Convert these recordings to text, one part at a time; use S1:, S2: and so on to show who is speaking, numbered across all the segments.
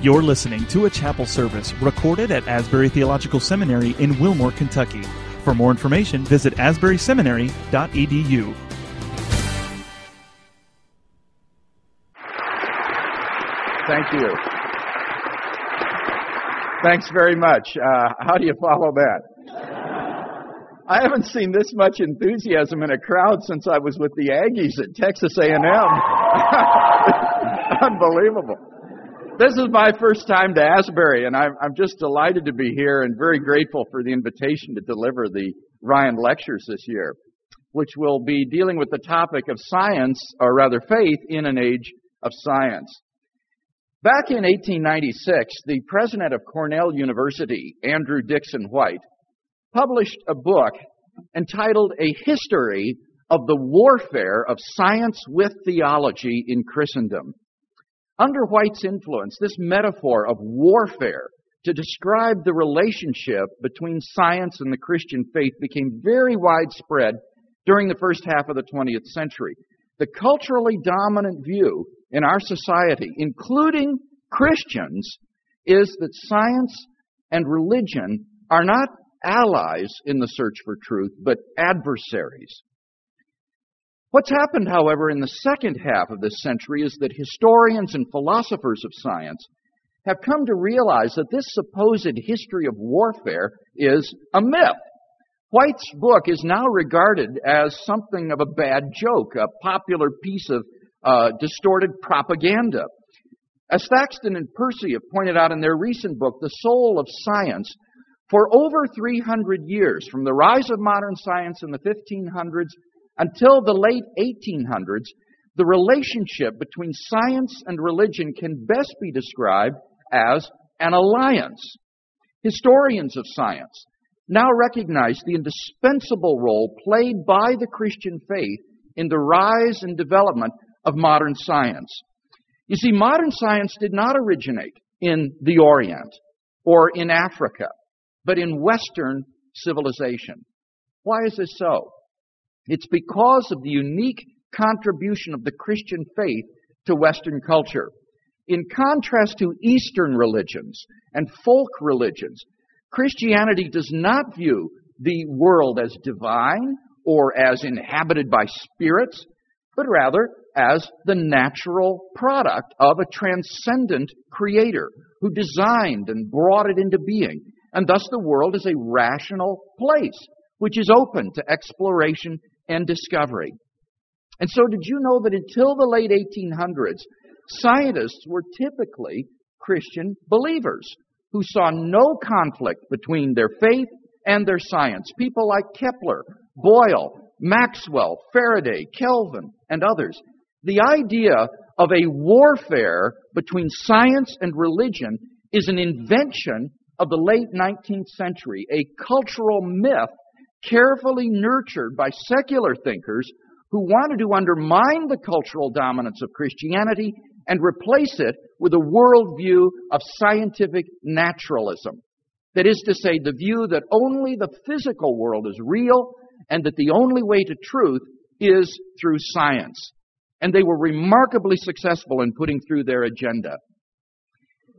S1: You're listening to a chapel service recorded at Asbury Theological Seminary in Wilmore, Kentucky. For more information, visit asburyseminary.edu.
S2: Thank you. Thanks very much. Uh, how do you follow that? I haven't seen this much enthusiasm in a crowd since I was with the Aggies at Texas A&M. Unbelievable. This is my first time to Asbury, and I'm, I'm just delighted to be here and very grateful for the invitation to deliver the Ryan Lectures this year, which will be dealing with the topic of science, or rather faith, in an age of science. Back in 1896, the president of Cornell University, Andrew Dickson White, published a book entitled A History of the Warfare of Science with Theology in Christendom. Under White's influence, this metaphor of warfare to describe the relationship between science and the Christian faith became very widespread during the first half of the 20th century. The culturally dominant view in our society, including Christians, is that science and religion are not allies in the search for truth, but adversaries. What's happened, however, in the second half of this century is that historians and philosophers of science have come to realize that this supposed history of warfare is a myth. White's book is now regarded as something of a bad joke, a popular piece of uh, distorted propaganda. As Thaxton and Pearcey have pointed out in their recent book, The Soul of Science, for over 300 years, from the rise of modern science in the 1500s until the late 1800s, the relationship between science and religion can best be described as an alliance. Historians of science now recognize the indispensable role played by the Christian faith in the rise and development of modern science. You see, modern science did not originate in the Orient or in Africa, but in Western civilization. Why is this so? It's because of the unique contribution of the Christian faith to Western culture. In contrast to Eastern religions and folk religions, Christianity does not view the world as divine or as inhabited by spirits, but rather as the natural product of a transcendent creator who designed and brought it into being. And thus the world is a rational place which is open to exploration and discovery. And so, did you know that until the late 1800s, scientists were typically Christian believers who saw no conflict between their faith and their science? People like Kepler, Boyle, Maxwell, Faraday, Kelvin, and others. The idea of a warfare between science and religion is an invention of the late 19th century, a cultural myth carefully nurtured by secular thinkers who wanted to undermine the cultural dominance of Christianity and replace it with a worldview of scientific naturalism. That is to say, the view that only the physical world is real and that the only way to truth is through science. And they were remarkably successful in putting through their agenda.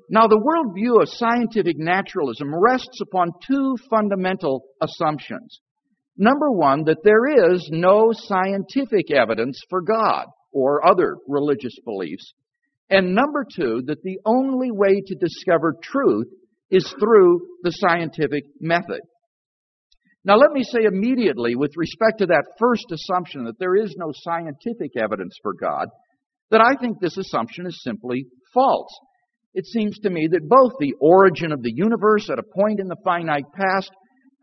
S2: Now, the worldview of scientific naturalism rests upon two fundamental assumptions. Number one, that there is no scientific evidence for God or other religious beliefs. And number two, that the only way to discover truth is through the scientific method. Now, let me say immediately, with respect to that first assumption that there is no scientific evidence for God, that I think this assumption is simply false. It seems to me that both the origin of the universe at a point in the finite past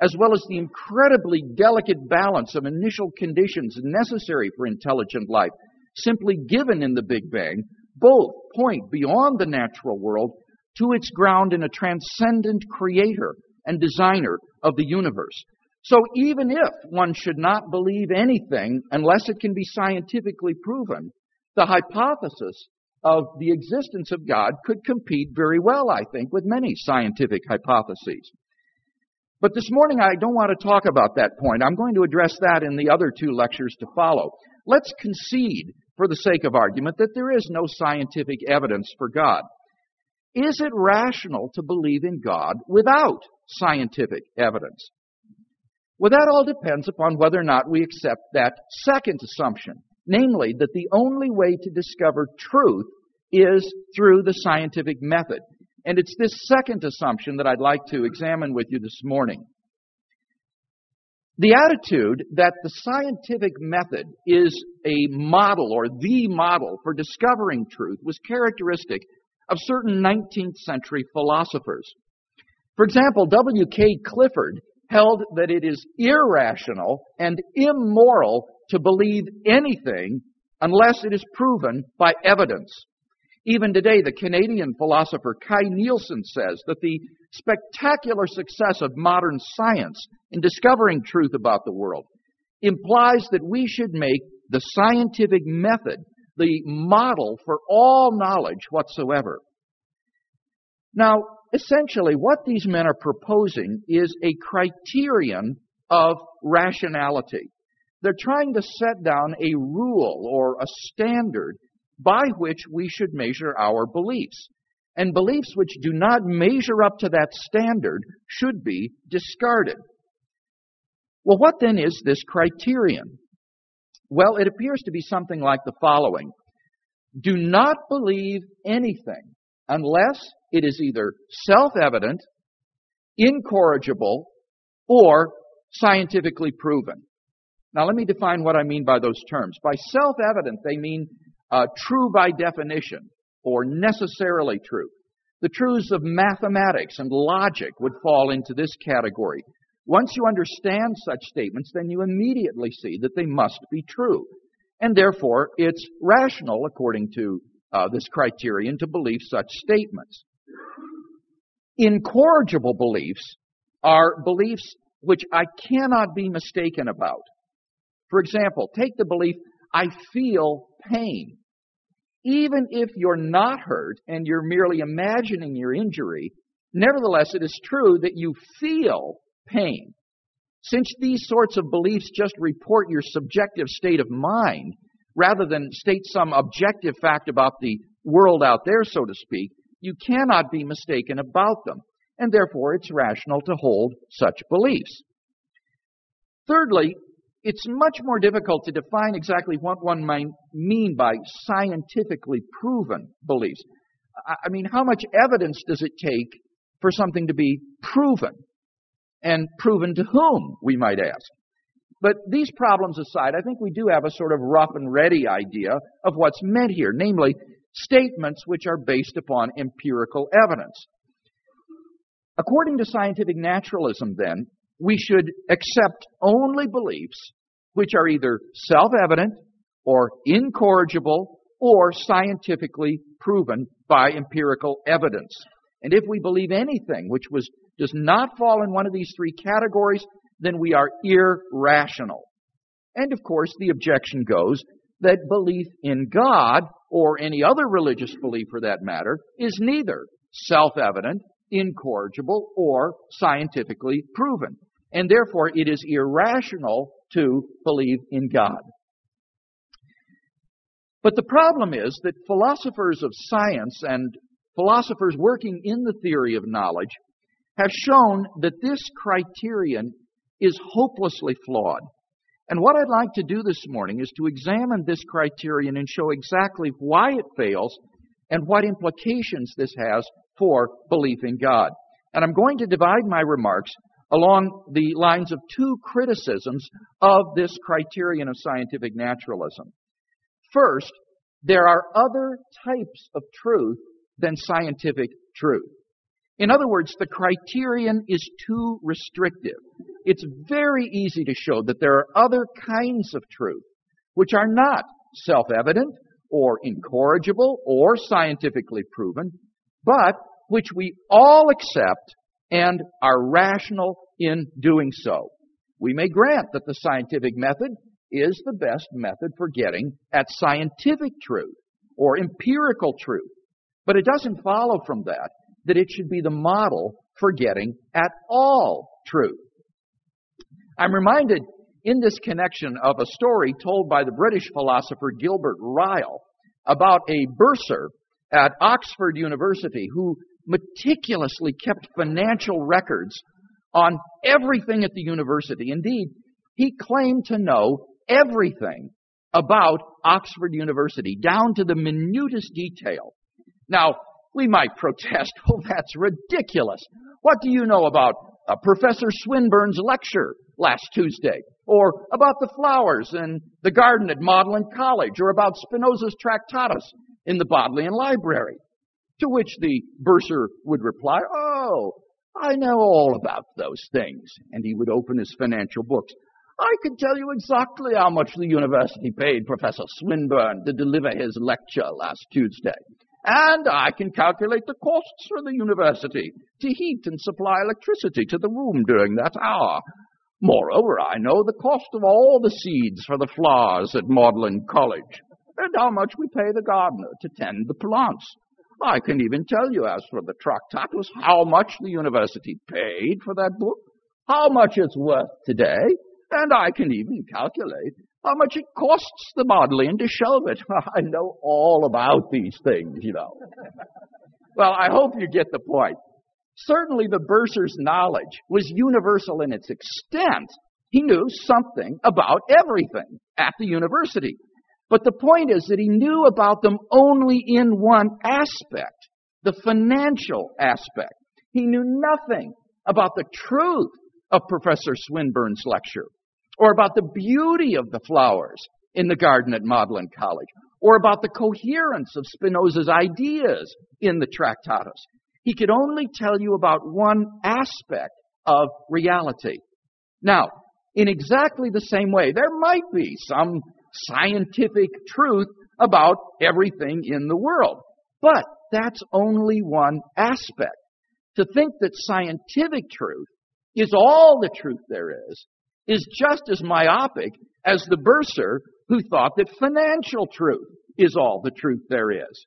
S2: as well as the incredibly delicate balance of initial conditions necessary for intelligent life, simply given in the Big Bang, both point beyond the natural world to its ground in a transcendent creator and designer of the universe. So even if one should not believe anything unless it can be scientifically proven, the hypothesis of the existence of God could compete very well, I think, with many scientific hypotheses. But this morning I don't want to talk about that point. I'm going to address that in the other two lectures to follow. Let's concede, for the sake of argument, that there is no scientific evidence for God. is it rational to believe in God without scientific evidence? Well, that all depends upon whether or not we accept that second assumption, namely that the only way to discover truth is through the scientific method. And it's this second assumption that I'd like to examine with you this morning. The attitude that the scientific method is a model or the model for discovering truth was characteristic of certain 19th century philosophers. For example, W.K. Clifford held that it is irrational and immoral to believe anything unless it is proven by evidence. Even today, the Canadian philosopher Kai Nielsen says that the spectacular success of modern science in discovering truth about the world implies that we should make the scientific method the model for all knowledge whatsoever. Now, essentially, what these men are proposing is a criterion of rationality. They're trying to set down a rule or a standard by which we should measure our beliefs. And beliefs which do not measure up to that standard should be discarded. Well, what then is this criterion? Well, it appears to be something like the following Do not believe anything unless it is either self evident, incorrigible, or scientifically proven. Now, let me define what I mean by those terms. By self evident, they mean uh, true by definition, or necessarily true. The truths of mathematics and logic would fall into this category. Once you understand such statements, then you immediately see that they must be true. And therefore, it's rational, according to uh, this criterion, to believe such statements. Incorrigible beliefs are beliefs which I cannot be mistaken about. For example, take the belief, I feel pain. Even if you're not hurt and you're merely imagining your injury, nevertheless, it is true that you feel pain. Since these sorts of beliefs just report your subjective state of mind, rather than state some objective fact about the world out there, so to speak, you cannot be mistaken about them, and therefore it's rational to hold such beliefs. Thirdly, it's much more difficult to define exactly what one might mean by scientifically proven beliefs. I mean, how much evidence does it take for something to be proven? And proven to whom, we might ask. But these problems aside, I think we do have a sort of rough and ready idea of what's meant here, namely statements which are based upon empirical evidence. According to scientific naturalism, then, we should accept only beliefs which are either self evident or incorrigible or scientifically proven by empirical evidence. And if we believe anything which was, does not fall in one of these three categories, then we are irrational. And of course, the objection goes that belief in God, or any other religious belief for that matter, is neither self evident, incorrigible, or scientifically proven. And therefore, it is irrational to believe in God. But the problem is that philosophers of science and philosophers working in the theory of knowledge have shown that this criterion is hopelessly flawed. And what I'd like to do this morning is to examine this criterion and show exactly why it fails and what implications this has for belief in God. And I'm going to divide my remarks along the lines of two criticisms of this criterion of scientific naturalism. First, there are other types of truth than scientific truth. In other words, the criterion is too restrictive. It's very easy to show that there are other kinds of truth which are not self evident or incorrigible or scientifically proven, but which we all accept and are rational in doing so. We may grant that the scientific method is the best method for getting at scientific truth or empirical truth. But it doesn't follow from that that it should be the model for getting at all truth. I'm reminded in this connection of a story told by the British philosopher Gilbert Ryle about a bursar at Oxford University who meticulously kept financial records on everything at the university. Indeed, he claimed to know everything about Oxford University, down to the minutest detail. Now, we might protest, oh, that's ridiculous. What do you know about uh, Professor Swinburne's lecture last Tuesday? Or about the flowers in the garden at Magdalen College? Or about Spinoza's Tractatus in the Bodleian Library? To which the bursar would reply, Oh, I know all about those things. And he would open his financial books. I can tell you exactly how much the university paid Professor Swinburne to deliver his lecture last Tuesday. And I can calculate the costs for the university to heat and supply electricity to the room during that hour. Moreover, I know the cost of all the seeds for the flowers at Magdalen College, and how much we pay the gardener to tend the plants. I can even tell you, as for the Tractatus, how much the university paid for that book, how much it's worth today, and I can even calculate how much it costs the Bodleian to shelve it. I know all about these things, you know. well, I hope you get the point. Certainly the bursar's knowledge was universal in its extent. He knew something about everything at the university. But the point is that he knew about them only in one aspect, the financial aspect. He knew nothing about the truth of Professor Swinburne's lecture or about the beauty of the flowers in the garden at Magdalen College, or about the coherence of Spinoza's ideas in the Tractatus. He could only tell you about one aspect of reality. Now, in exactly the same way, there might be some scientific truth about everything in the world, but that's only one aspect. To think that scientific truth is all the truth there is is just as myopic as the bursar who thought that financial truth is all the truth there is.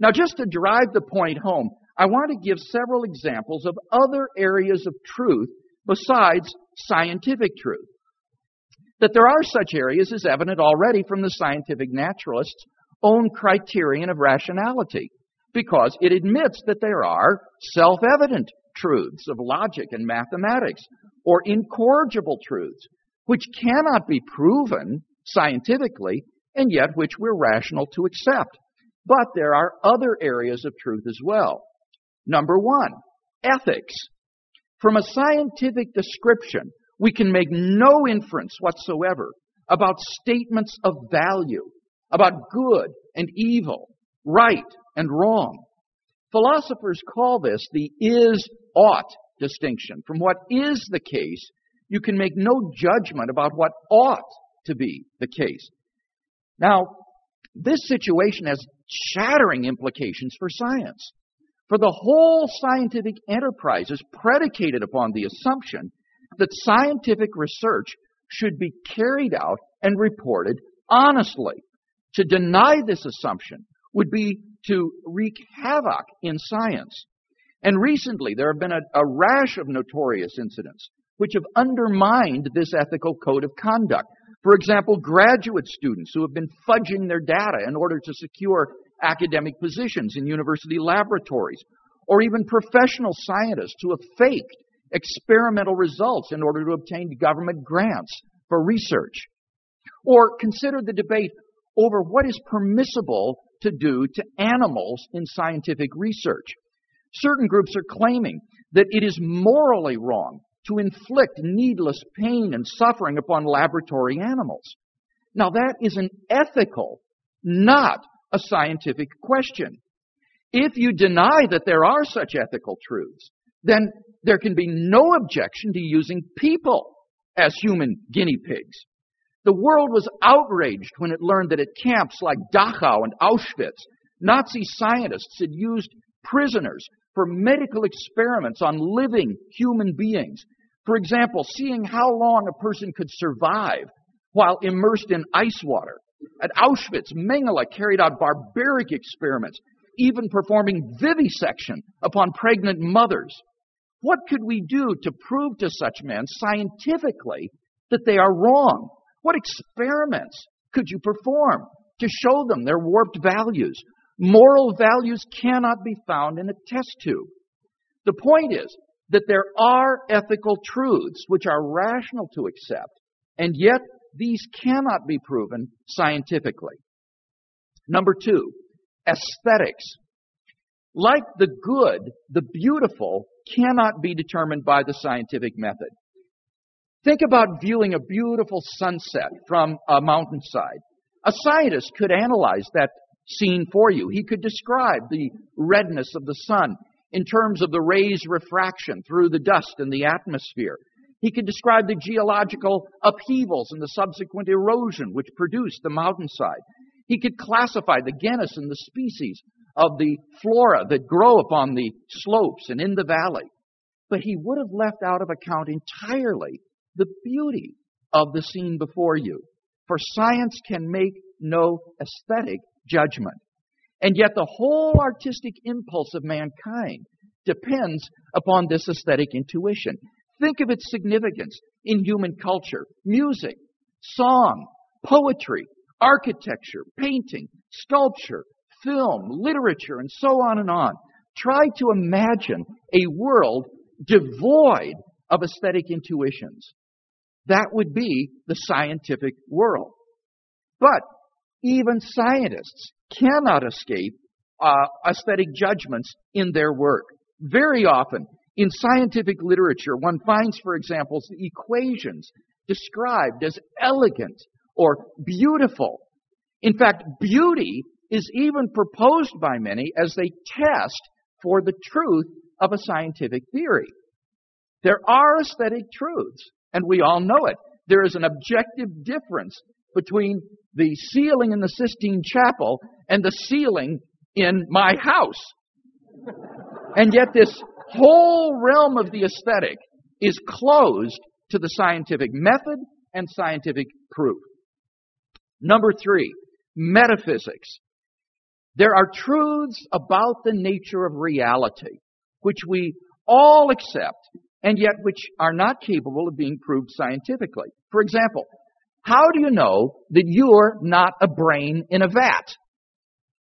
S2: Now, just to drive the point home, I want to give several examples of other areas of truth besides scientific truth. That there are such areas is evident already from the scientific naturalist's own criterion of rationality, because it admits that there are self evident truths of logic and mathematics, or incorrigible truths, which cannot be proven scientifically, and yet which we're rational to accept. But there are other areas of truth as well. Number one, ethics. From a scientific description, we can make no inference whatsoever about statements of value, about good and evil, right and wrong. Philosophers call this the is ought distinction. From what is the case, you can make no judgment about what ought to be the case. Now, this situation has shattering implications for science. For the whole scientific enterprise is predicated upon the assumption that scientific research should be carried out and reported honestly. To deny this assumption would be to wreak havoc in science. And recently, there have been a, a rash of notorious incidents which have undermined this ethical code of conduct. For example, graduate students who have been fudging their data in order to secure academic positions in university laboratories, or even professional scientists who have faked experimental results in order to obtain government grants for research. Or consider the debate over what is permissible to do to animals in scientific research. Certain groups are claiming that it is morally wrong to inflict needless pain and suffering upon laboratory animals. Now that is an ethical, not a scientific question. If you deny that there are such ethical truths, then there can be no objection to using people as human guinea pigs. The world was outraged when it learned that at camps like Dachau and Auschwitz, Nazi scientists had used prisoners for medical experiments on living human beings. For example, seeing how long a person could survive while immersed in ice water. At Auschwitz, Mengele carried out barbaric experiments, even performing vivisection upon pregnant mothers. What could we do to prove to such men scientifically that they are wrong? What experiments could you perform to show them their warped values? Moral values cannot be found in a test tube. The point is that there are ethical truths which are rational to accept, and yet these cannot be proven scientifically. Number two, aesthetics. Like the good, the beautiful cannot be determined by the scientific method. Think about viewing a beautiful sunset from a mountainside. A scientist could analyze that scene for you. He could describe the redness of the sun in terms of the rays' refraction through the dust in the atmosphere. He could describe the geological upheavals and the subsequent erosion which produced the mountainside. He could classify the genus and the species of the flora that grow upon the slopes and in the valley. But he would have left out of account entirely the beauty of the scene before you. For science can make no aesthetic judgment. And yet the whole artistic impulse of mankind depends upon this aesthetic intuition. Think of its significance in human culture. Music, song, poetry, architecture, painting, sculpture, film, literature, and so on and on. Try to imagine a world devoid of aesthetic intuitions. That would be the scientific world. But even scientists cannot escape uh, aesthetic judgments in their work. Very often, in scientific literature, one finds, for example, equations described as elegant or beautiful. In fact, beauty is even proposed by many as they test for the truth of a scientific theory. There are aesthetic truths, and we all know it. There is an objective difference between the ceiling in the Sistine Chapel and the ceiling in my house. And yet, this whole realm of the aesthetic is closed to the scientific method and scientific proof. Number three, metaphysics. There are truths about the nature of reality which we all accept and yet which are not capable of being proved scientifically. For example, how do you know that you're not a brain in a vat?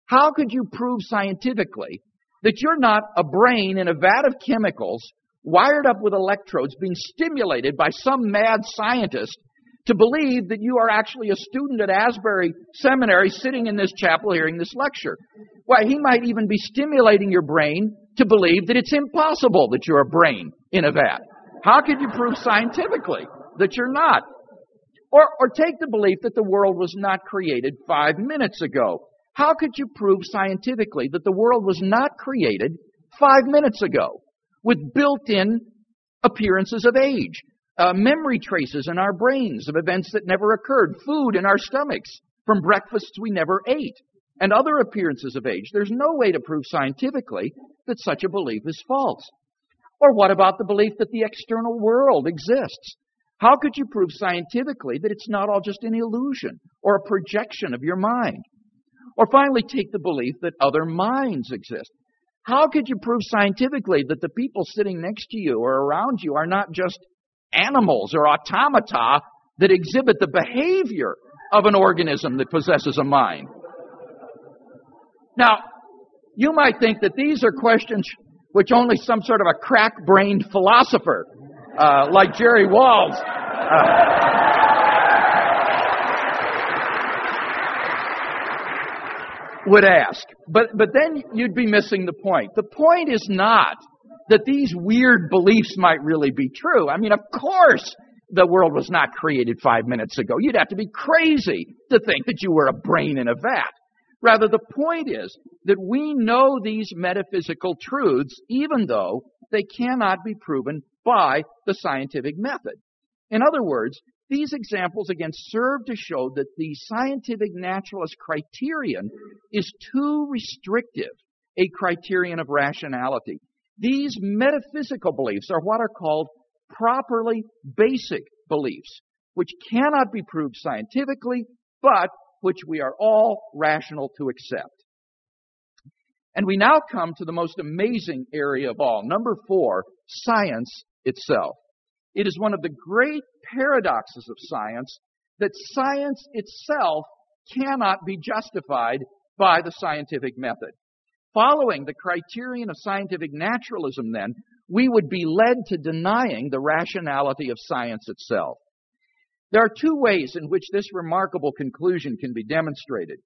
S2: How could you prove scientifically that you're not a brain in a vat of chemicals wired up with electrodes being stimulated by some mad scientist to believe that you are actually a student at Asbury Seminary sitting in this chapel hearing this lecture. Why, he might even be stimulating your brain to believe that it's impossible that you're a brain in a vat. How could you prove scientifically that you're not? Or, or take the belief that the world was not created five minutes ago. How could you prove scientifically that the world was not created five minutes ago with built in appearances of age? Uh, memory traces in our brains of events that never occurred, food in our stomachs from breakfasts we never ate, and other appearances of age. There's no way to prove scientifically that such a belief is false. Or what about the belief that the external world exists? How could you prove scientifically that it's not all just an illusion or a projection of your mind? Or finally, take the belief that other minds exist. How could you prove scientifically that the people sitting next to you or around you are not just animals or automata that exhibit the behavior of an organism that possesses a mind. Now, you might think that these are questions which only some sort of a crack brained philosopher uh, like Jerry Walls uh, would ask. But, but then you'd be missing the point. The point is not that these weird beliefs might really be true. I mean, of course, the world was not created five minutes ago. You'd have to be crazy to think that you were a brain in a vat. Rather, the point is that we know these metaphysical truths even though they cannot be proven by the scientific method. In other words, these examples again serve to show that the scientific naturalist criterion is too restrictive a criterion of rationality. These metaphysical beliefs are what are called properly basic beliefs, which cannot be proved scientifically, but which we are all rational to accept. And we now come to the most amazing area of all. Number four, science itself. It is one of the great paradoxes of science that science itself cannot be justified by the scientific method. Following the criterion of scientific naturalism, then, we would be led to denying the rationality of science itself. There are two ways in which this remarkable conclusion can be demonstrated.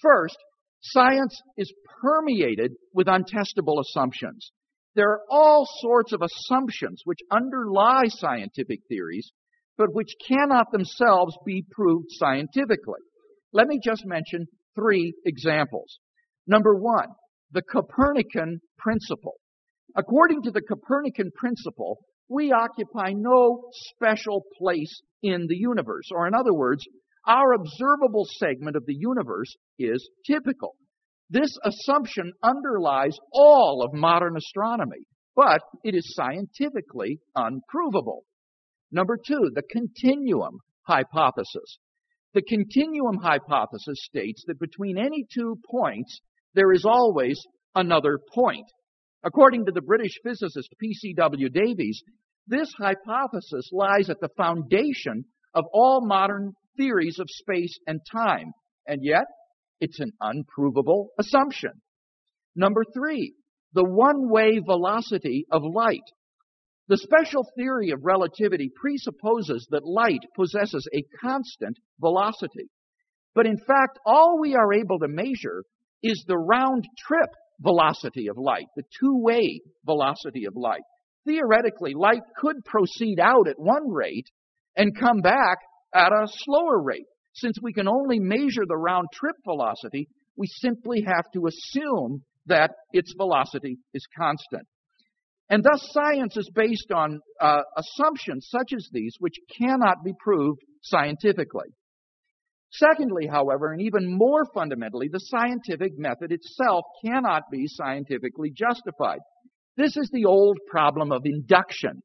S2: First, science is permeated with untestable assumptions. There are all sorts of assumptions which underlie scientific theories, but which cannot themselves be proved scientifically. Let me just mention three examples. Number one, the Copernican principle. According to the Copernican principle, we occupy no special place in the universe. Or in other words, our observable segment of the universe is typical. This assumption underlies all of modern astronomy, but it is scientifically unprovable. Number two, the continuum hypothesis. The continuum hypothesis states that between any two points, there is always another point. According to the British physicist P.C.W. Davies, this hypothesis lies at the foundation of all modern theories of space and time, and yet it's an unprovable assumption. Number three, the one-way velocity of light. The special theory of relativity presupposes that light possesses a constant velocity. But in fact, all we are able to measure is the round trip velocity of light, the two-way velocity of light. Theoretically, light could proceed out at one rate and come back at a slower rate. Since we can only measure the round trip velocity, we simply have to assume that its velocity is constant. And thus, science is based on uh, assumptions such as these, which cannot be proved scientifically. Secondly, however, and even more fundamentally, the scientific method itself cannot be scientifically justified. This is the old problem of induction.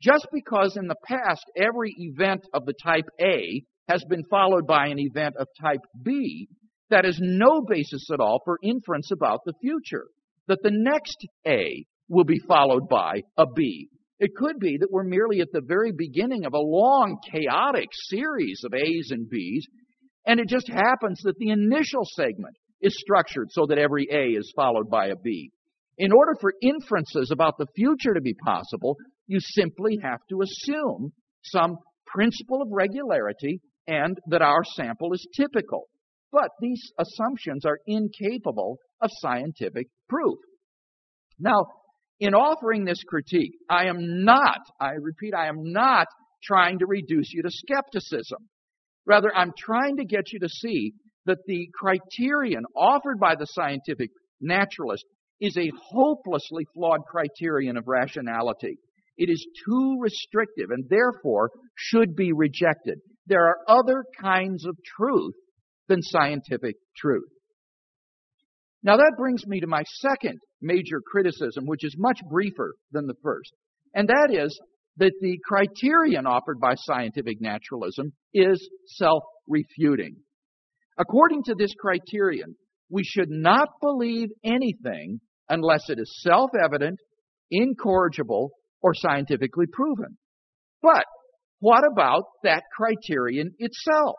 S2: Just because in the past every event of the type A has been followed by an event of type B, that is no basis at all for inference about the future. That the next A will be followed by a B. It could be that we're merely at the very beginning of a long, chaotic series of A's and B's, and it just happens that the initial segment is structured so that every A is followed by a B. In order for inferences about the future to be possible, you simply have to assume some principle of regularity and that our sample is typical. But these assumptions are incapable of scientific proof. Now, in offering this critique, I am not, I repeat, I am not trying to reduce you to skepticism. Rather, I'm trying to get you to see that the criterion offered by the scientific naturalist is a hopelessly flawed criterion of rationality. It is too restrictive and therefore should be rejected. There are other kinds of truth than scientific truth. Now that brings me to my second major criticism, which is much briefer than the first. And that is that the criterion offered by scientific naturalism is self-refuting. According to this criterion, we should not believe anything unless it is self-evident, incorrigible, or scientifically proven. But what about that criterion itself?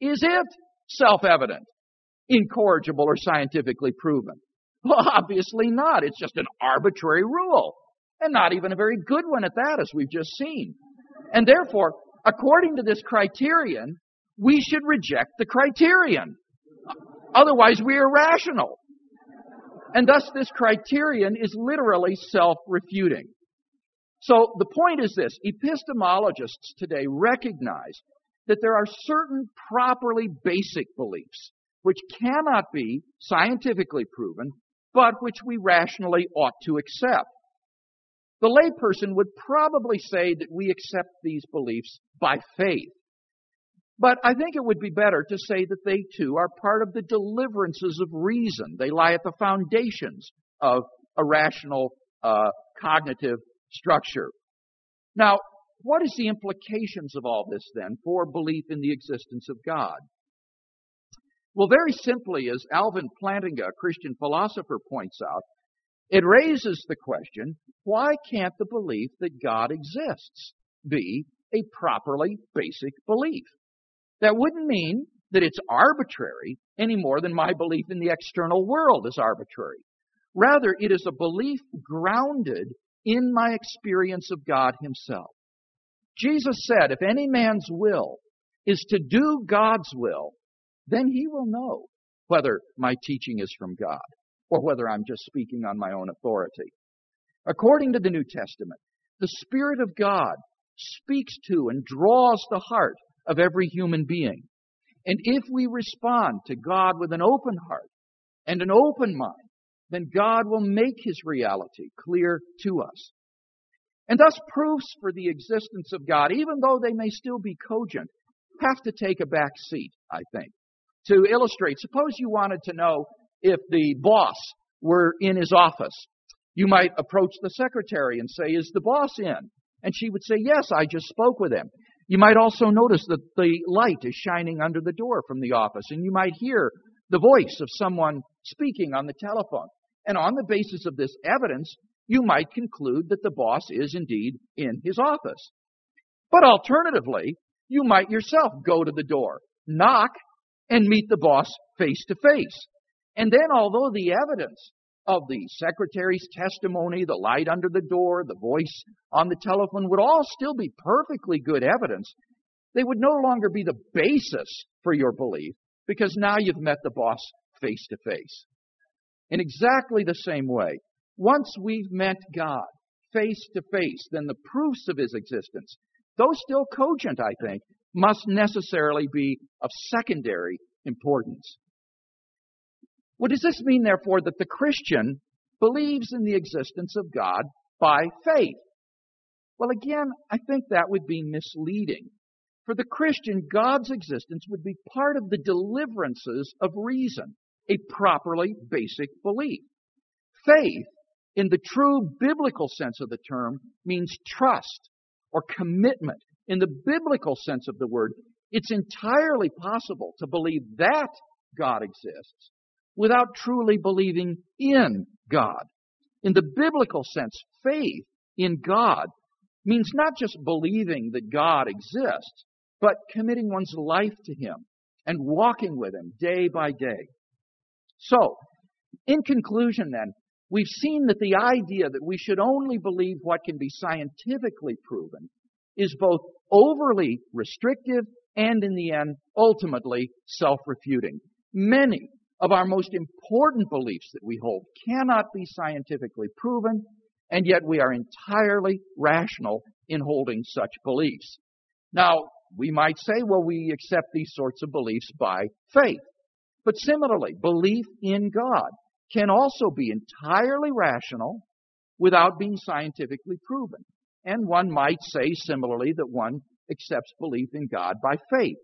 S2: Is it self-evident, incorrigible, or scientifically proven? Well, obviously not. It's just an arbitrary rule. And not even a very good one at that, as we've just seen. And therefore, according to this criterion, we should reject the criterion. Otherwise, we are rational. And thus, this criterion is literally self-refuting. So the point is this epistemologists today recognize that there are certain properly basic beliefs which cannot be scientifically proven, but which we rationally ought to accept. The layperson would probably say that we accept these beliefs by faith. But I think it would be better to say that they too are part of the deliverances of reason. They lie at the foundations of a rational uh, cognitive structure. Now, what is the implications of all this then for belief in the existence of God? Well, very simply, as Alvin Plantinga, a Christian philosopher, points out, it raises the question, why can't the belief that God exists be a properly basic belief? That wouldn't mean that it's arbitrary any more than my belief in the external world is arbitrary. Rather, it is a belief grounded in my experience of God Himself. Jesus said, if any man's will is to do God's will, then he will know whether my teaching is from God or whether I'm just speaking on my own authority. According to the New Testament, the Spirit of God speaks to and draws the heart of every human being. And if we respond to God with an open heart and an open mind, then God will make His reality clear to us. And thus proofs for the existence of God, even though they may still be cogent, have to take a back seat, I think. To illustrate, suppose you wanted to know if the boss were in his office. You might approach the secretary and say, Is the boss in? And she would say, Yes, I just spoke with him. You might also notice that the light is shining under the door from the office, and you might hear the voice of someone speaking on the telephone. And on the basis of this evidence, you might conclude that the boss is indeed in his office. But alternatively, you might yourself go to the door, knock, and meet the boss face to face. And then, although the evidence of the secretary's testimony, the light under the door, the voice on the telephone would all still be perfectly good evidence, they would no longer be the basis for your belief because now you've met the boss face to face. In exactly the same way, once we've met God face to face, then the proofs of his existence, though still cogent, I think, must necessarily be of secondary importance. What does this mean, therefore, that the Christian believes in the existence of God by faith? Well, again, I think that would be misleading. For the Christian, God's existence would be part of the deliverances of reason, a properly basic belief. Faith in the true biblical sense of the term means trust or commitment. In the biblical sense of the word, it's entirely possible to believe that God exists without truly believing in God. In the biblical sense, faith in God means not just believing that God exists, but committing one's life to Him and walking with Him day by day. So, in conclusion then, We've seen that the idea that we should only believe what can be scientifically proven is both overly restrictive and, in the end, ultimately self refuting. Many of our most important beliefs that we hold cannot be scientifically proven, and yet we are entirely rational in holding such beliefs. Now, we might say, well, we accept these sorts of beliefs by faith. But similarly, belief in God can also be entirely rational without being scientifically proven. And one might say similarly that one accepts belief in God by faith.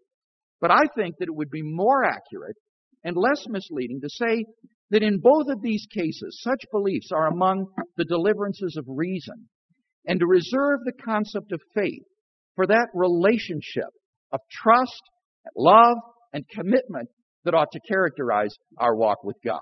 S2: But I think that it would be more accurate and less misleading to say that in both of these cases, such beliefs are among the deliverances of reason, and to reserve the concept of faith for that relationship of trust, love, and commitment that ought to characterize our walk with God.